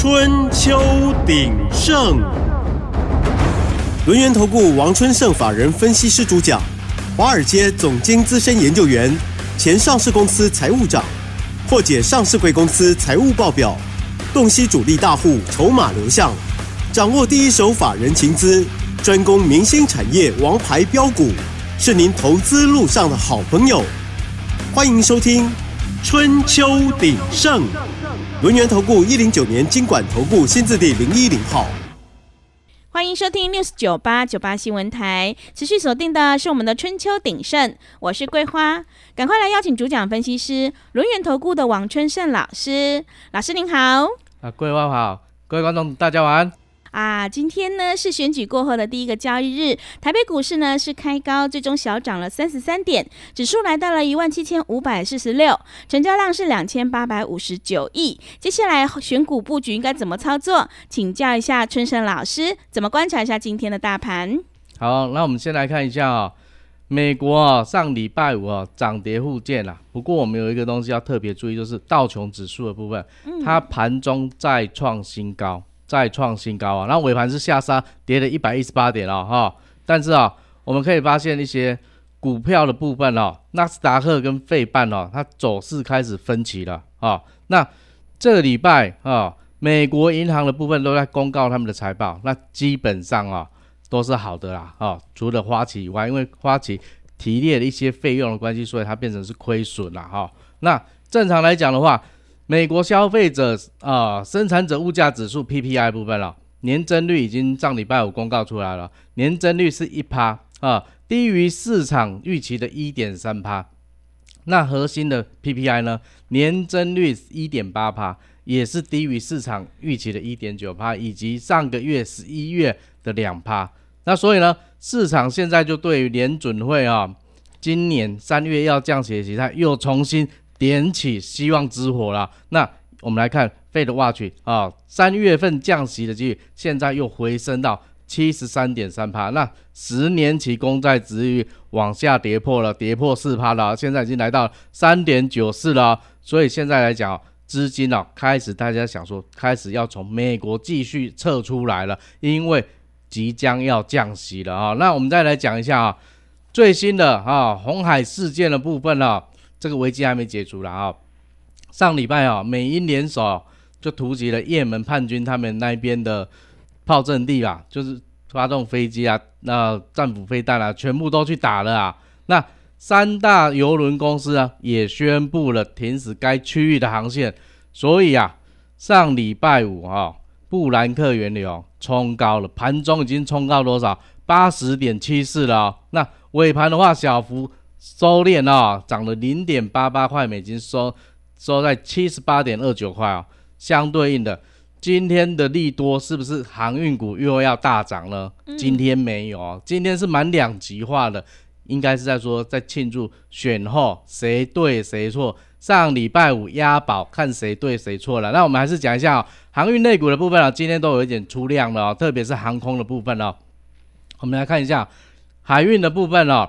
春秋鼎盛，轮源投顾王春盛法人分析师主讲，华尔街总经资深研究员，前上市公司财务长，破解上市贵公司财务报表，洞悉主力大户筹码流向，掌握第一手法人情资，专攻明星产业王牌标股，是您投资路上的好朋友。欢迎收听《春秋鼎盛》。轮源投顾一零九年经管投顾新字第零一零号，欢迎收听 news 九八九八新闻台。持续锁定的是我们的春秋鼎盛，我是桂花，赶快来邀请主讲分析师轮源投顾的王春盛老师。老师您好，啊，桂花好，各位观众大家晚安。啊，今天呢是选举过后的第一个交易日，台北股市呢是开高，最终小涨了三十三点，指数来到了一万七千五百四十六，成交量是两千八百五十九亿。接下来选股布局应该怎么操作？请教一下春生老师，怎么观察一下今天的大盘？好，那我们先来看一下啊，美国啊上礼拜五啊涨跌互见啦，不过我们有一个东西要特别注意，就是道琼指数的部分，它盘中再创新高。再创新高啊！然后尾盘是下杀，跌了一百一十八点哦，哈。但是啊，我们可以发现一些股票的部分哦，纳斯达克跟费半哦，它走势开始分歧了啊。那这个礼拜啊，美国银行的部分都在公告他们的财报，那基本上啊都是好的啦，啊，除了花旗以外，因为花旗提列了一些费用的关系，所以它变成是亏损了哈。那正常来讲的话，美国消费者啊，生产者物价指数 PPI 部分了，年增率已经上礼拜五公告出来了，年增率是一趴啊，低于市场预期的一点三趴。那核心的 PPI 呢，年增率一点八趴，也是低于市场预期的一点九趴，以及上个月十一月的两趴。那所以呢，市场现在就对于联准会啊，今年三月要降息的期待又重新。点起希望之火了。那我们来看 Fed Watch 啊，三月份降息的几率现在又回升到七十三点三趴。那十年期公债值率往下跌破了，跌破四趴了，现在已经来到三点九四了。所以现在来讲，资金啊开始大家想说，开始要从美国继续撤出来了，因为即将要降息了啊。那我们再来讲一下啊，最新的啊红海事件的部分啊。这个危机还没解除了啊！上礼拜啊，美英联手就突袭了也门叛军他们那边的炮阵地啊，就是发动飞机啊、那战斧飞弹啊，全部都去打了啊。那三大邮轮公司啊，也宣布了停止该区域的航线。所以啊，上礼拜五啊，布兰克原油冲高了，盘中已经冲到多少？八十点七四了。那尾盘的话，小幅。收敛啊，涨了零点八八块美金，收收在七十八点二九块啊。相对应的，今天的利多是不是航运股又要大涨了？今天没有，今天是蛮两极化的，应该是在说在庆祝选后谁对谁错。上礼拜五押宝看谁对谁错了。那我们还是讲一下航运类股的部分啊，今天都有一点出量了哦，特别是航空的部分哦。我们来看一下海运的部分哦。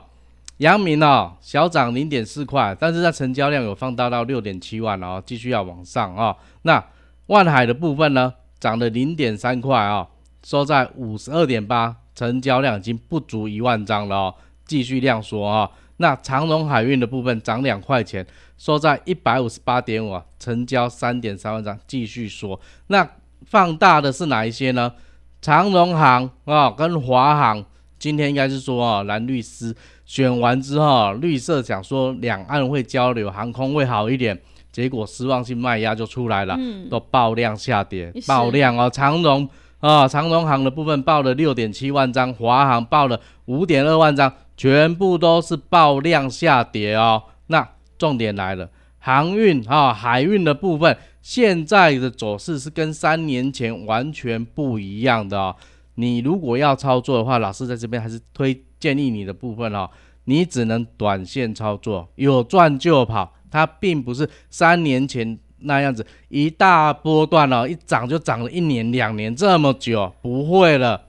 阳明哦，小涨零点四块，但是它成交量有放大到六点七万哦，继续要往上啊。那万海的部分呢，涨了零点三块啊，收在五十二点八，成交量已经不足一万张了哦，继续量缩啊。那长荣海运的部分涨两块钱，收在一百五十八点五，成交三点三万张，继续缩。那放大的是哪一些呢？长荣行啊，跟华航。今天应该是说啊，蓝律师选完之后，绿色想说两岸会交流，航空会好一点，结果失望性卖压就出来了，都爆量下跌，爆量哦，长荣啊，长荣航的部分爆了六点七万张，华航爆了五点二万张，全部都是爆量下跌哦。那重点来了，航运啊，海运的部分现在的走势是跟三年前完全不一样的哦。你如果要操作的话，老师在这边还是推建议你的部分哦，你只能短线操作，有赚就跑，它并不是三年前那样子一大波段哦，一涨就涨了一年两年这么久，不会了。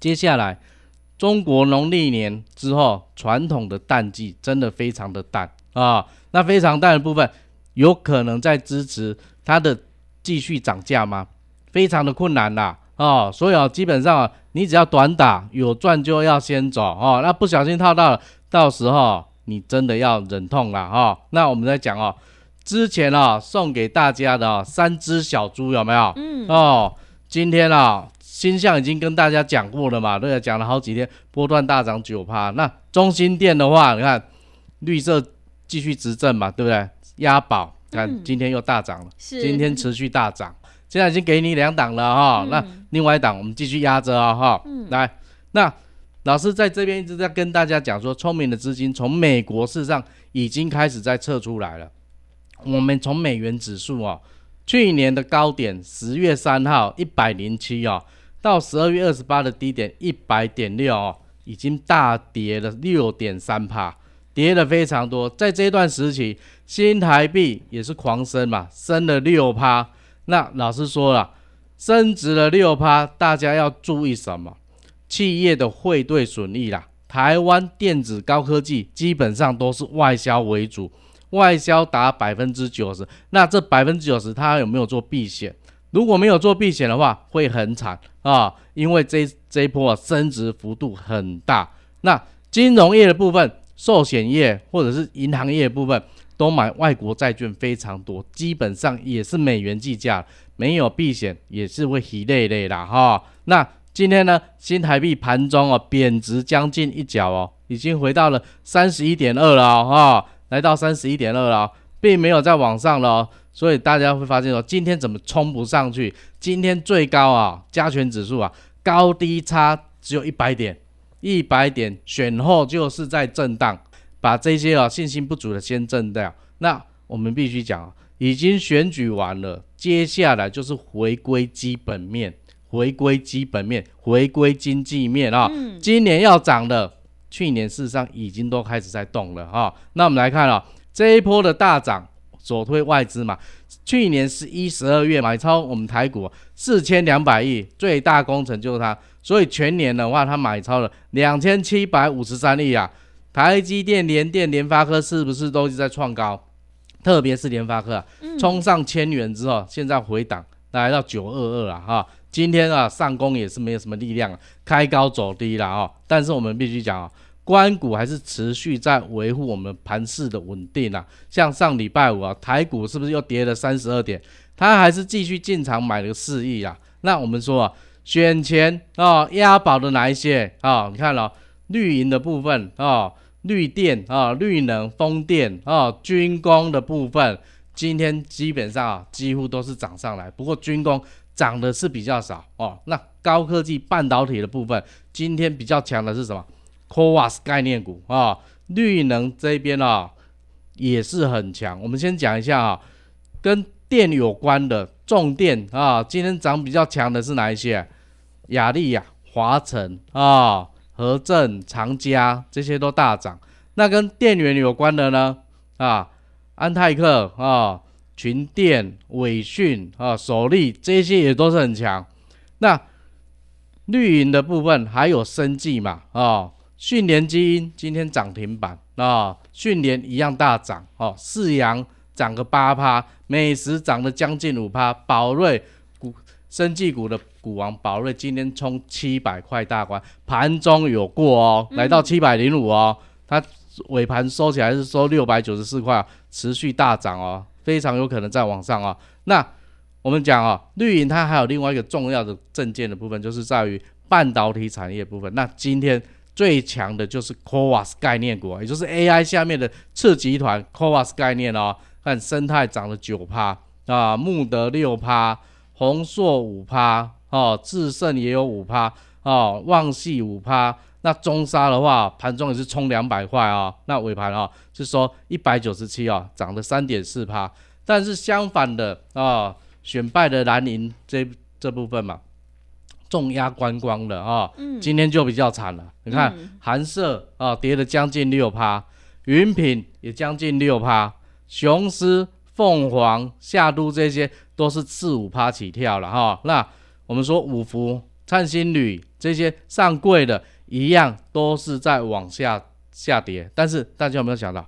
接下来中国农历年之后，传统的淡季真的非常的淡啊，那非常淡的部分有可能在支持它的继续涨价吗？非常的困难啦哦，所以啊，基本上啊，你只要短打有赚就要先走哦，那不小心套到了，到时候你真的要忍痛了哈。那我们再讲哦，之前啊送给大家的三只小猪有没有？嗯哦，今天啊。星象已经跟大家讲过了嘛，对，讲了好几天，波段大涨九趴。那中心店的话，你看绿色继续执政嘛，对不对？押宝，看今天又大涨了，今天持续大涨。现在已经给你两档了哈，那另外一档我们继续压着啊哈。来，那老师在这边一直在跟大家讲说，聪明的资金从美国市场已经开始在撤出来了。我们从美元指数啊，去年的高点十月三号一百零七哦。到十二月二十八的低点一百点六哦，已经大跌了六点三帕，跌了非常多。在这段时期，新台币也是狂升嘛，升了六趴。那老师说了，升值了六趴，大家要注意什么？企业的汇兑损益啦。台湾电子高科技基本上都是外销为主，外销达百分之九十。那这百分之九十，它有没有做避险？如果没有做避险的话，会很惨啊！因为这这一波升值幅度很大。那金融业的部分、寿险业或者是银行业部分，都买外国债券非常多，基本上也是美元计价，没有避险也是会疲累累啦哈。那今天呢，新台币盘中哦贬值将近一角哦，已经回到了三十一点二了哈，来到三十一点二了，并没有在往上了。所以大家会发现说，今天怎么冲不上去？今天最高啊，加权指数啊，高低差只有一百点，一百点选后就是在震荡，把这些啊信心不足的先震掉。那我们必须讲，已经选举完了，接下来就是回归基本面，回归基本面，回归经济面啊。今年要涨的，去年事实上已经都开始在动了啊。那我们来看啊，这一波的大涨。左推外资嘛，去年十一、十二月买超我们台股四千两百亿，最大工程就是它，所以全年的话，它买超了两千七百五十三亿啊。台积电、联电、联发科是不是都是在创高？特别是联发科啊，冲上千元之后，现在回档来到九二二了哈。今天啊，上攻也是没有什么力量，开高走低了啊。但是我们必须讲啊。关股还是持续在维护我们盘势的稳定啊，像上礼拜五啊，台股是不是又跌了三十二点？它还是继续进场买了四亿啊。那我们说啊，选前啊押宝的哪一些啊？你看了绿营的部分啊，绿电啊，绿能、风电啊，军工的部分，今天基本上啊几乎都是涨上来。不过军工涨的是比较少哦。那高科技半导体的部分，今天比较强的是什么？c o a s 概念股啊，绿能这边啊也是很强。我们先讲一下啊，跟电有关的重电啊，今天涨比较强的是哪一些？雅利亚、华晨啊、和正、长嘉这些都大涨。那跟电源有关的呢？啊，安泰克啊、群电、伟讯啊、首利这些也都是很强。那绿营的部分还有生技嘛？啊。迅联基因今天涨停板啊，迅联一样大涨哦，四阳涨个八趴，美食涨了将近五趴，宝瑞股生技股的股王宝瑞今天冲七百块大关，盘中有过哦，来到七百零五哦，它尾盘收起来是收六百九十四块，持续大涨哦，非常有可能再往上哦。那我们讲哦，绿营它还有另外一个重要的证件的部分，就是在于半导体产业部分。那今天。最强的就是 c o v a s 概念股，也就是 AI 下面的次集团 c o v a s 概念哦。看生态涨了九趴啊，穆德六趴，宏硕五趴哦，智胜也有五趴哦，旺系五趴。那中沙的话，盘中也是冲两百块啊，那尾盘啊是说一百九十七啊，涨了三点四趴。但是相反的啊，选败的蓝银这这部分嘛。重压观光的啊，今天就比较惨了。你看，韩社啊跌了将近六趴，云品也将近六趴，雄狮、凤凰、夏都这些都是四五趴起跳了哈。那我们说五福、灿星旅这些上柜的，一样都是在往下下跌。但是大家有没有想到，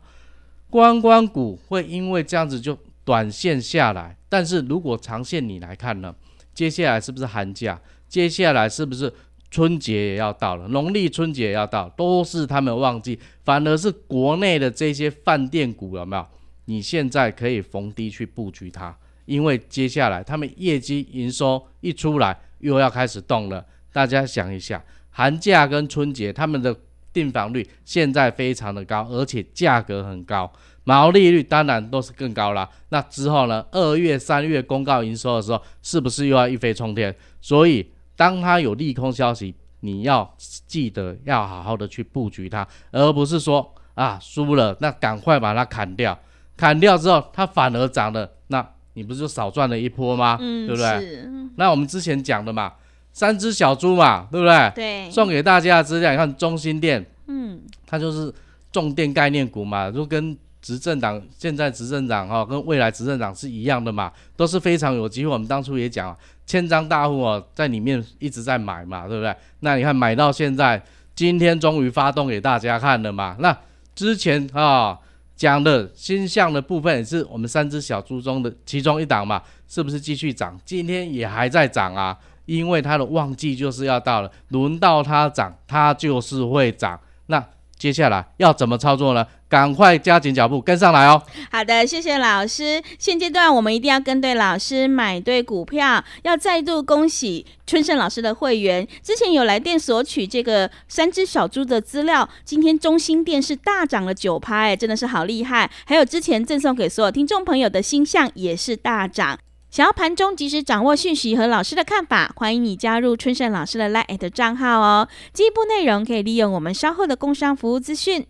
观光股会因为这样子就短线下来？但是如果长线你来看呢？接下来是不是寒假？接下来是不是春节也要到了？农历春节也要到，都是他们旺季。反而是国内的这些饭店股有没有？你现在可以逢低去布局它，因为接下来他们业绩营收一出来，又要开始动了。大家想一下，寒假跟春节他们的订房率现在非常的高，而且价格很高，毛利率当然都是更高啦。那之后呢？二月、三月公告营收的时候，是不是又要一飞冲天？所以，当它有利空消息，你要记得要好好的去布局它，而不是说啊输了，那赶快把它砍掉。砍掉之后，它反而涨了，那你不是就少赚了一波吗？嗯，对不对？是那我们之前讲的嘛，三只小猪嘛，对不对？对，送给大家的资料，你看中心店，嗯，它就是重电概念股嘛，就跟执政党现在执政党哈、跟未来执政党是一样的嘛，都是非常有机会。我们当初也讲，千张大户哦，在里面一直在买嘛，对不对？那你看买到现在，今天终于发动给大家看了嘛。那之前啊讲的新项的部分也是我们三只小猪中的其中一档嘛，是不是继续涨？今天也还在涨啊，因为它的旺季就是要到了，轮到它涨，它就是会涨。那接下来要怎么操作呢？赶快加紧脚步跟上来哦！好的，谢谢老师。现阶段我们一定要跟对老师，买对股票。要再度恭喜春盛老师的会员，之前有来电索取这个三只小猪的资料，今天中心店是大涨了九趴，哎，真的是好厉害。还有之前赠送给所有听众朋友的星象也是大涨。想要盘中及时掌握讯息和老师的看法，欢迎你加入春盛老师的 Line 账号哦。进一步内容可以利用我们稍后的工商服务资讯。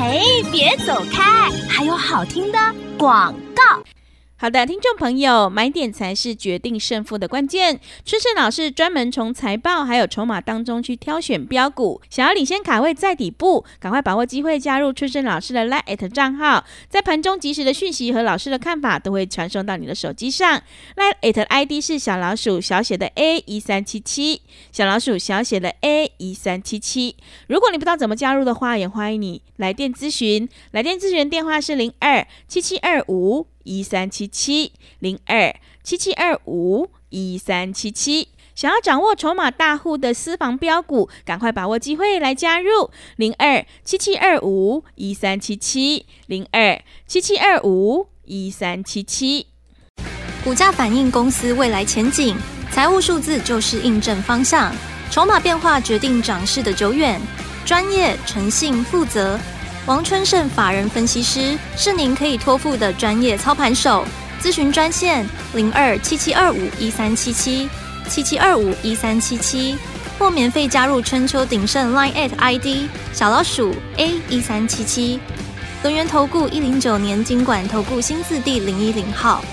嘿，别走开，还有好听的广告。好的，听众朋友，买点才是决定胜负的关键。春盛老师专门从财报还有筹码当中去挑选标股，想要领先卡位在底部，赶快把握机会加入春盛老师的 Lite 账号，在盘中及时的讯息和老师的看法都会传送到你的手机上。Lite ID 是小老鼠小写的 A 一三七七，小老鼠小写的 A 一三七七。如果你不知道怎么加入的话，也欢迎你来电咨询，来电咨询电话是零二七七二五。一三七七零二七七二五一三七七，想要掌握筹码大户的私房标股，赶快把握机会来加入零二七七二五一三七七零二七七二五一三七七。股价反映公司未来前景，财务数字就是印证方向，筹码变化决定涨势的久远。专业、诚信、负责，王春盛法人分析师是您可以托付的专业操盘手。咨询专线零二七七二五一三七七七七二五一三七七，或免费加入春秋鼎盛 Line at ID 小老鼠 A 一三七七。轮源投顾一零九年经管投顾新字第零一零号。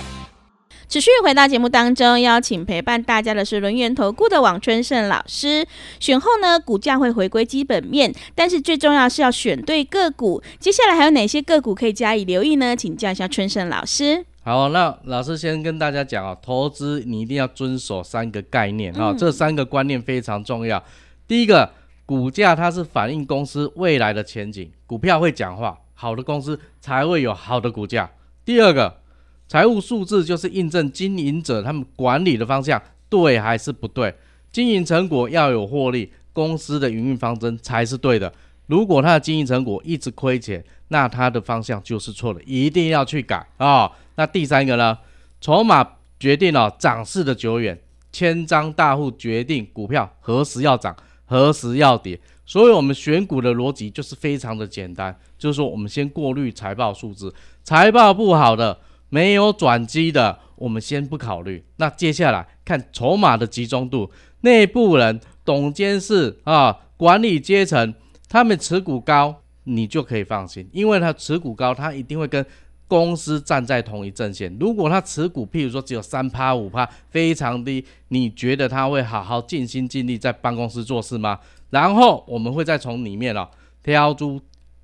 持续回到节目当中，邀请陪伴大家的是轮源投顾的王春盛老师。选后呢，股价会回归基本面，但是最重要是要选对个股。接下来还有哪些个股可以加以留意呢？请教一下春盛老师。好，那老师先跟大家讲啊，投资你一定要遵守三个概念啊，嗯这三个观念非常重要。第一个，股价它是反映公司未来的前景，股票会讲话，好的公司才会有好的股价。第二个，财务数字就是印证经营者他们管理的方向对还是不对，经营成果要有获利，公司的营运方针才是对的。如果它的经营成果一直亏钱，那它的方向就是错的，一定要去改啊、那第三个呢，筹码决定了、涨势的久远，千张大户决定股票何时要涨，何时要跌。所以，我们选股的逻辑就是非常的简单，就是说，我们先过滤财报数字，财报不好的、没有转机的，我们先不考虑。那接下来看筹码的集中度，内部人、董监事啊、管理阶层，他们持股高，你就可以放心，因为他持股高，他一定会跟公司站在同一阵线。如果他持股，譬如说只有三趴五趴，非常低，你觉得他会好好尽心尽力在办公室做事吗？然后我们会再从里面哦挑出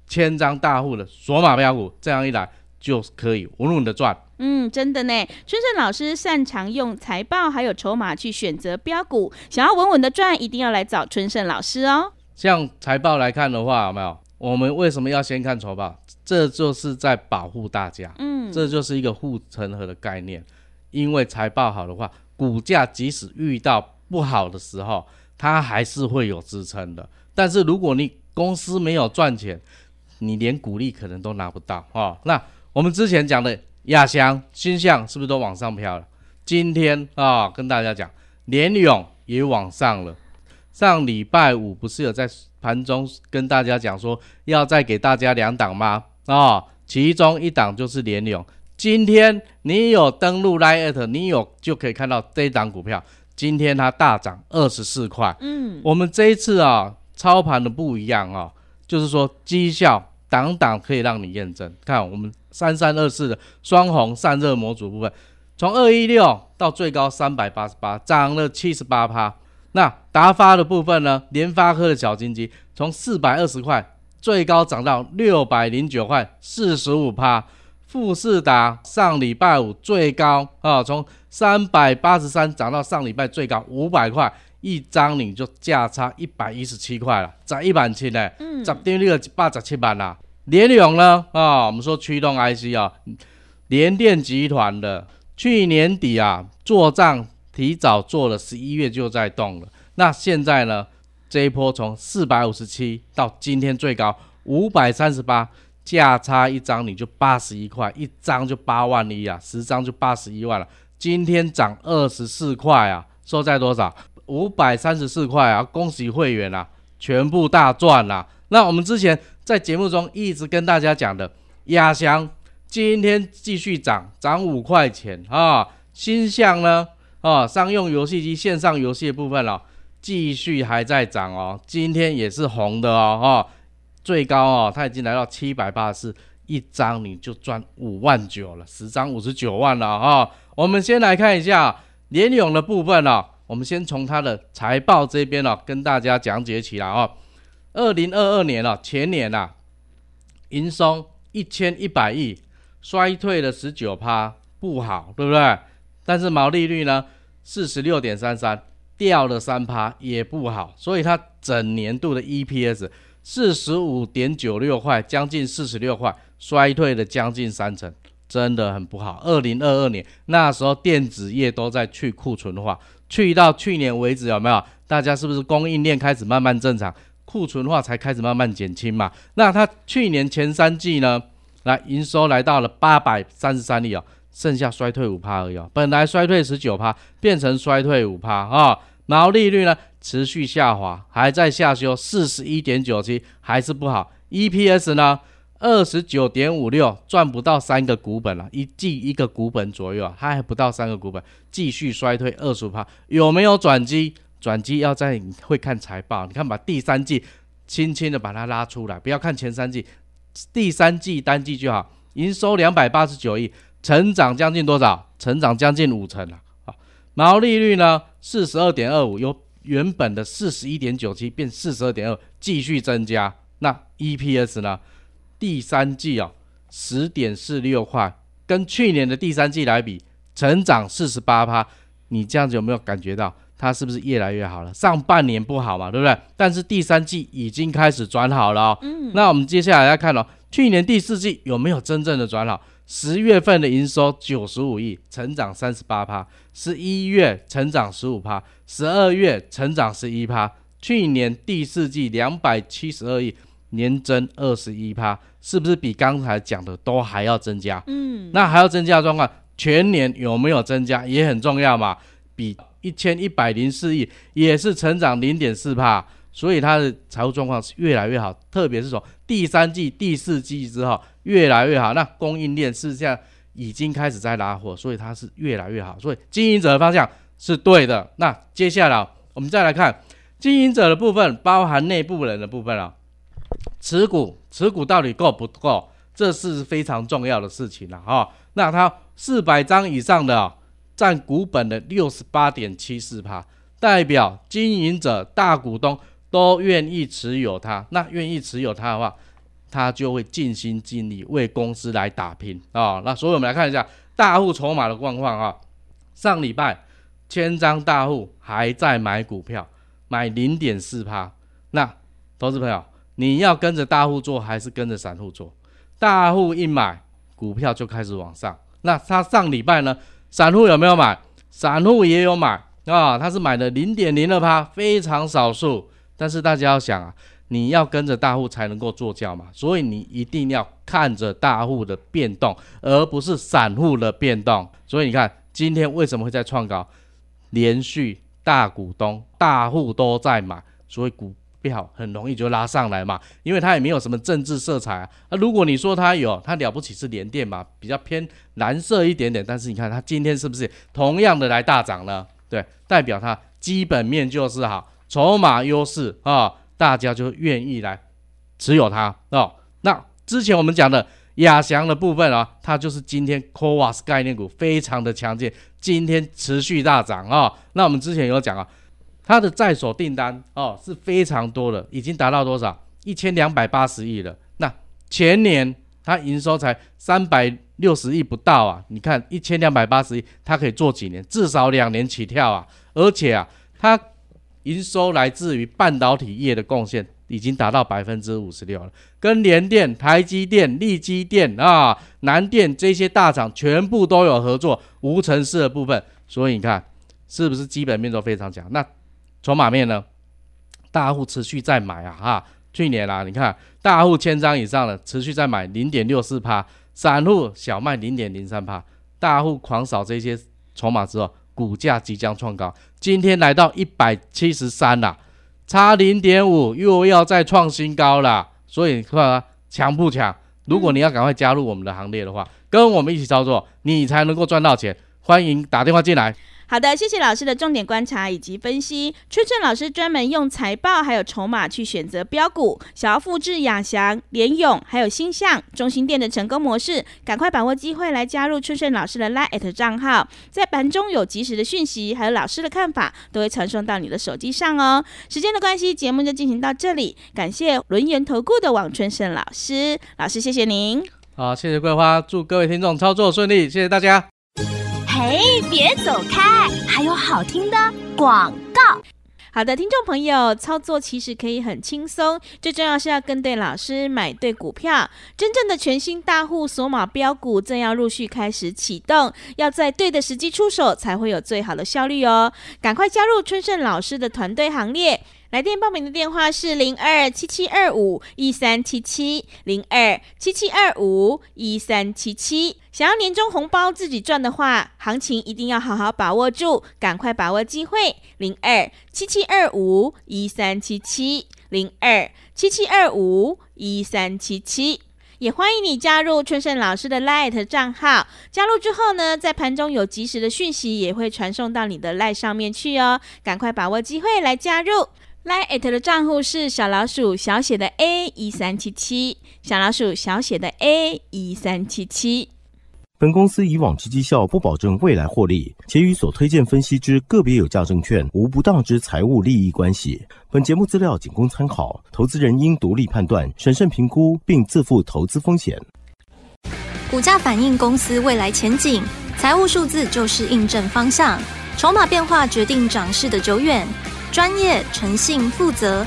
千张大户的索马标股，这样一来就可以稳稳的赚。嗯，真的呢，春盛老师擅长用财报还有筹码去选择标股，想要稳稳的赚，一定要来找春盛老师哦。像财报来看的话，有没有？我们为什么要先看财报？这就是在保护大家，嗯，这就是一个护城河的概念。因为财报好的话，股价即使遇到不好的时候，它还是会有支撑的。但是如果你公司没有赚钱，你连股利可能都拿不到哦。那我们之前讲的亚翔、新象是不是都往上飘了？今天啊，跟大家讲，联勇也往上了。上礼拜五不是有在盘中跟大家讲说，要再给大家两档吗？啊，其中一档就是联勇。今天你有登录 Lite，你有就可以看到这档股票，今天它大涨二十四块。嗯，我们这一次啊，操盘的不一样啊，就是说绩效档档可以让你验证。看我们三三二四的双红散热模组部分，从二一六到最高三百八十八，涨了七十八趴。那达发的部分呢？联发科的小金鸡从四百二十块最高涨到六百零九块，四十五趴。富士达上礼拜五最高啊，从三百八十三涨到上礼拜最高五百块，一张你就价差一百一十七块了，涨一百七呢，涨跌率一百十七万啦。联永呢啊，我们说驱动 IC 啊，联电集团的去年底啊做账提早做了，十一月就在动了。那现在呢，这一波从四百五十七到今天最高五百三十八。价差一张你就八十一块，一张就八万一啊，十张就八十一万了。今天涨二十四块啊，收在多少？五百三十四块啊！恭喜会员啊，全部大赚啦！那我们之前在节目中一直跟大家讲的亚翔，今天继续涨，涨五块钱啊。新向呢啊，商用游戏机线上游戏的部分了，继续还在涨哦，今天也是红的哦哈。最高哦，它已经来到七百八十四一张，你就赚五万九了，十张五十九万了哈。我们先来看一下联勇的部分哦，我们先从它的财报这边哦，跟大家讲解起来哦。二零二二年了，前年呐，营收一千一百亿，衰退了十九趴，不好，对不对？但是毛利率呢，四十六点三三，掉了三趴，也不好，所以它整年度的 EPS。四十五点九六块，将近四十六块，衰退了将近三成，真的很不好。二零二二年那时候电子业都在去库存化，去到去年为止有没有？大家是不是供应链开始慢慢正常，库存化才开始慢慢减轻嘛？那它去年前三季呢，来营收来到了八百三十三亿哦，剩下衰退五趴而已哦，本来衰退十九趴，变成衰退五趴啊。毛利率呢持续下滑，还在下修，四十一点九七还是不好。EPS 呢二十九点五六，赚不到三个股本了，一季一个股本左右啊，还不到三个股本，继续衰退二十趴。有没有转机？转机要在你会看财报，你看把第三季轻轻的把它拉出来，不要看前三季，第三季单季就好。营收两百八十九亿，成长将近多少？成长将近五成了。毛利率呢？四十二点二五，由原本的四十一点九七变四十二点二，继续增加。那 EPS 呢？第三季啊，十点四六块，跟去年的第三季来比，成长四十八趴。你这样子有没有感觉到它是不是越来越好了？上半年不好嘛，对不对？但是第三季已经开始转好了哦。嗯。那我们接下来要看哦，去年第四季有没有真正的转好？十月份的营收九十五亿，成长三十八趴；十一月成长十五趴；十二月成长十一趴。去年第四季两百七十二亿，年增二十一趴，是不是比刚才讲的都还要增加？嗯，那还要增加状况，全年有没有增加也很重要嘛？比一千一百零四亿也是成长零点四帕。所以它的财务状况是越来越好，特别是从第三季、第四季之后越来越好。那供应链是这样，已经开始在拉货，所以它是越来越好。所以经营者的方向是对的。那接下来我们再来看经营者的部分，包含内部人的部分啊，持股持股到底够不够？这是非常重要的事情了哈。那它四百张以上的占股本的六十八点七四帕，代表经营者大股东。都愿意持有它，那愿意持有它的话，他就会尽心尽力为公司来打拼啊。那所以我们来看一下大户筹码的状况啊。上礼拜千张大户还在买股票，买零点四趴。那投资朋友，你要跟着大户做还是跟着散户做？大户一买股票就开始往上。那他上礼拜呢，散户有没有买？散户也有买啊，他是买的零点零二趴，非常少数。但是大家要想啊，你要跟着大户才能够做轿嘛，所以你一定要看着大户的变动，而不是散户的变动。所以你看今天为什么会在创高，连续大股东、大户都在买，所以股。票很容易就拉上来嘛，因为它也没有什么政治色彩啊。那如果你说它有，它了不起是连电嘛，比较偏蓝色一点点。但是你看它今天是不是同样的来大涨呢？对，代表它基本面就是好，筹码优势啊，大家就愿意来持有它哦。那之前我们讲的亚翔的部分啊，它就是今天 c o v a s 概念股非常的强劲，今天持续大涨啊。那我们之前有讲啊。它的在手订单哦是非常多的，已经达到多少？一千两百八十亿了。那前年它营收才三百六十亿不到啊！你看一千两百八十亿，它可以做几年？至少两年起跳啊！而且啊，它营收来自于半导体业的贡献已经达到百分之五十六了，跟联电、台积电、力积电啊、南电这些大厂全部都有合作，无尘室的部分。所以你看是不是基本面都非常强？那筹码面呢？大户持续在买啊，哈！去年啦，你看大户千张以上的持续在买零点六四帕，散户小卖零点零三帕，大户狂扫这些筹码之后，股价即将创高，今天来到一百七十三啦，差零点五又要再创新高了。所以你看强不强？如果你要赶快加入我们的行列的话，跟我们一起操作，你才能够赚到钱。欢迎打电话进来。好的，谢谢老师的重点观察以及分析。春春老师专门用财报还有筹码去选择标股，想要复制亚翔、联勇还有星象、中心店的成功模式，赶快把握机会来加入春春老师的 Line 账号，在盘中有及时的讯息，还有老师的看法，都会传送到你的手机上哦。时间的关系，节目就进行到这里，感谢轮圆投顾的王春盛老师，老师谢谢您。好，谢谢桂花，祝各位听众操作顺利，谢谢大家。嘿，别走开！还有好听的广告。好的，听众朋友，操作其实可以很轻松，最重要是要跟对老师，买对股票。真正的全新大户索马标股正要陆续开始启动，要在对的时机出手，才会有最好的效率哦。赶快加入春盛老师的团队行列。来电报名的电话是零二七七二五一三七七零二七七二五一三七七。想要年终红包自己赚的话，行情一定要好好把握住，赶快把握机会。零二七七二五一三七七零二七七二五一三七七。也欢迎你加入春盛老师的 Light 账号。加入之后呢，在盘中有及时的讯息也会传送到你的 Light 上面去哦。赶快把握机会来加入。Line at 的账户是小老鼠小写的 A 一三七七，小老鼠小写的 A 一三七七。本公司以往之绩效不保证未来获利，且与所推荐分析之个别有价证券无不当之财务利益关系。本节目资料仅供参考，投资人应独立判断、审慎评估，并自负投资风险。股价反映公司未来前景，财务数字就是印证方向，筹码变化决定涨势的久远。专业、诚信、负责，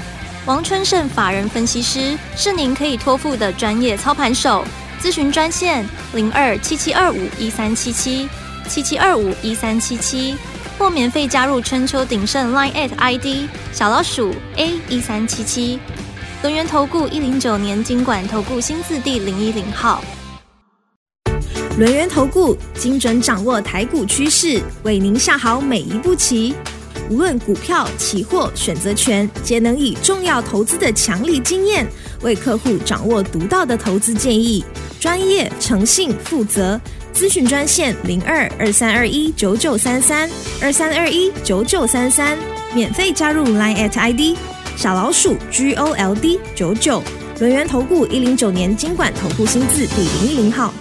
王春盛法人分析师是您可以托付的专业操盘手。咨询专线零二七七二五一三七七七七二五一三七七，或免费加入春秋鼎盛 Line at ID 小老鼠 A 一三七七。轮源投顾一零九年经管投顾新字第零一零号。轮源投顾精准掌握台股趋势，为您下好每一步棋。无论股票、期货、选择权，皆能以重要投资的强力经验，为客户掌握独到的投资建议。专业、诚信、负责，咨询专线零二二三二一九九三三二三二一九九三三，免费加入 Line at ID 小老鼠 G O L D 九九，轮源投顾一零九年经管投顾新字第零一零号。